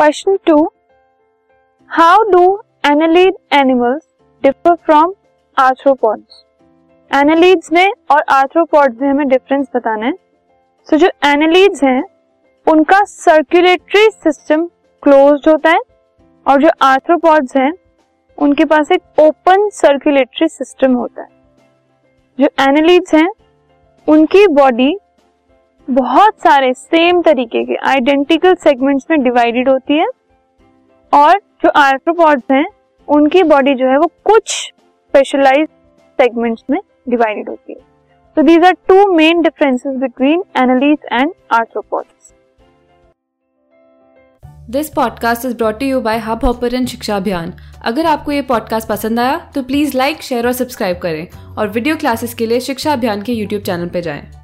Question two how do annelid animals differ from arthropods annelids में और arthropods में हमें डिफरेंस बताना है। सो जो एनालीड्स हैं, उनका सर्कुलेटरी सिस्टम क्लोज्ड होता है और जो आर्थ्रोपॉड्स हैं, उनके पास एक ओपन सर्कुलेटरी सिस्टम होता है। जो एनालीड्स हैं, उनकी बॉडी बहुत सारे सेम तरीके के आइडेंटिकल सेगमेंट्स में डिवाइडेड होती है और जो आर्थ्रोपॉड्स हैं, उनकी बॉडी जो है वो कुछ स्पेशलाइज सेगमेंट्स में डिवाइडेड होती है। So these are two main differences between annelids and arthropods this podcast is brought you by hub hopper Shiksha Abhiyan अगर आपको ये पॉडकास्ट पसंद आया तो प्लीज़ लाइक शेयर और सब्सक्राइब करें। और वीडियो क्लासेस के लिए शिक्षा अभियान के यूट्यूब चैनल पर जाएँ।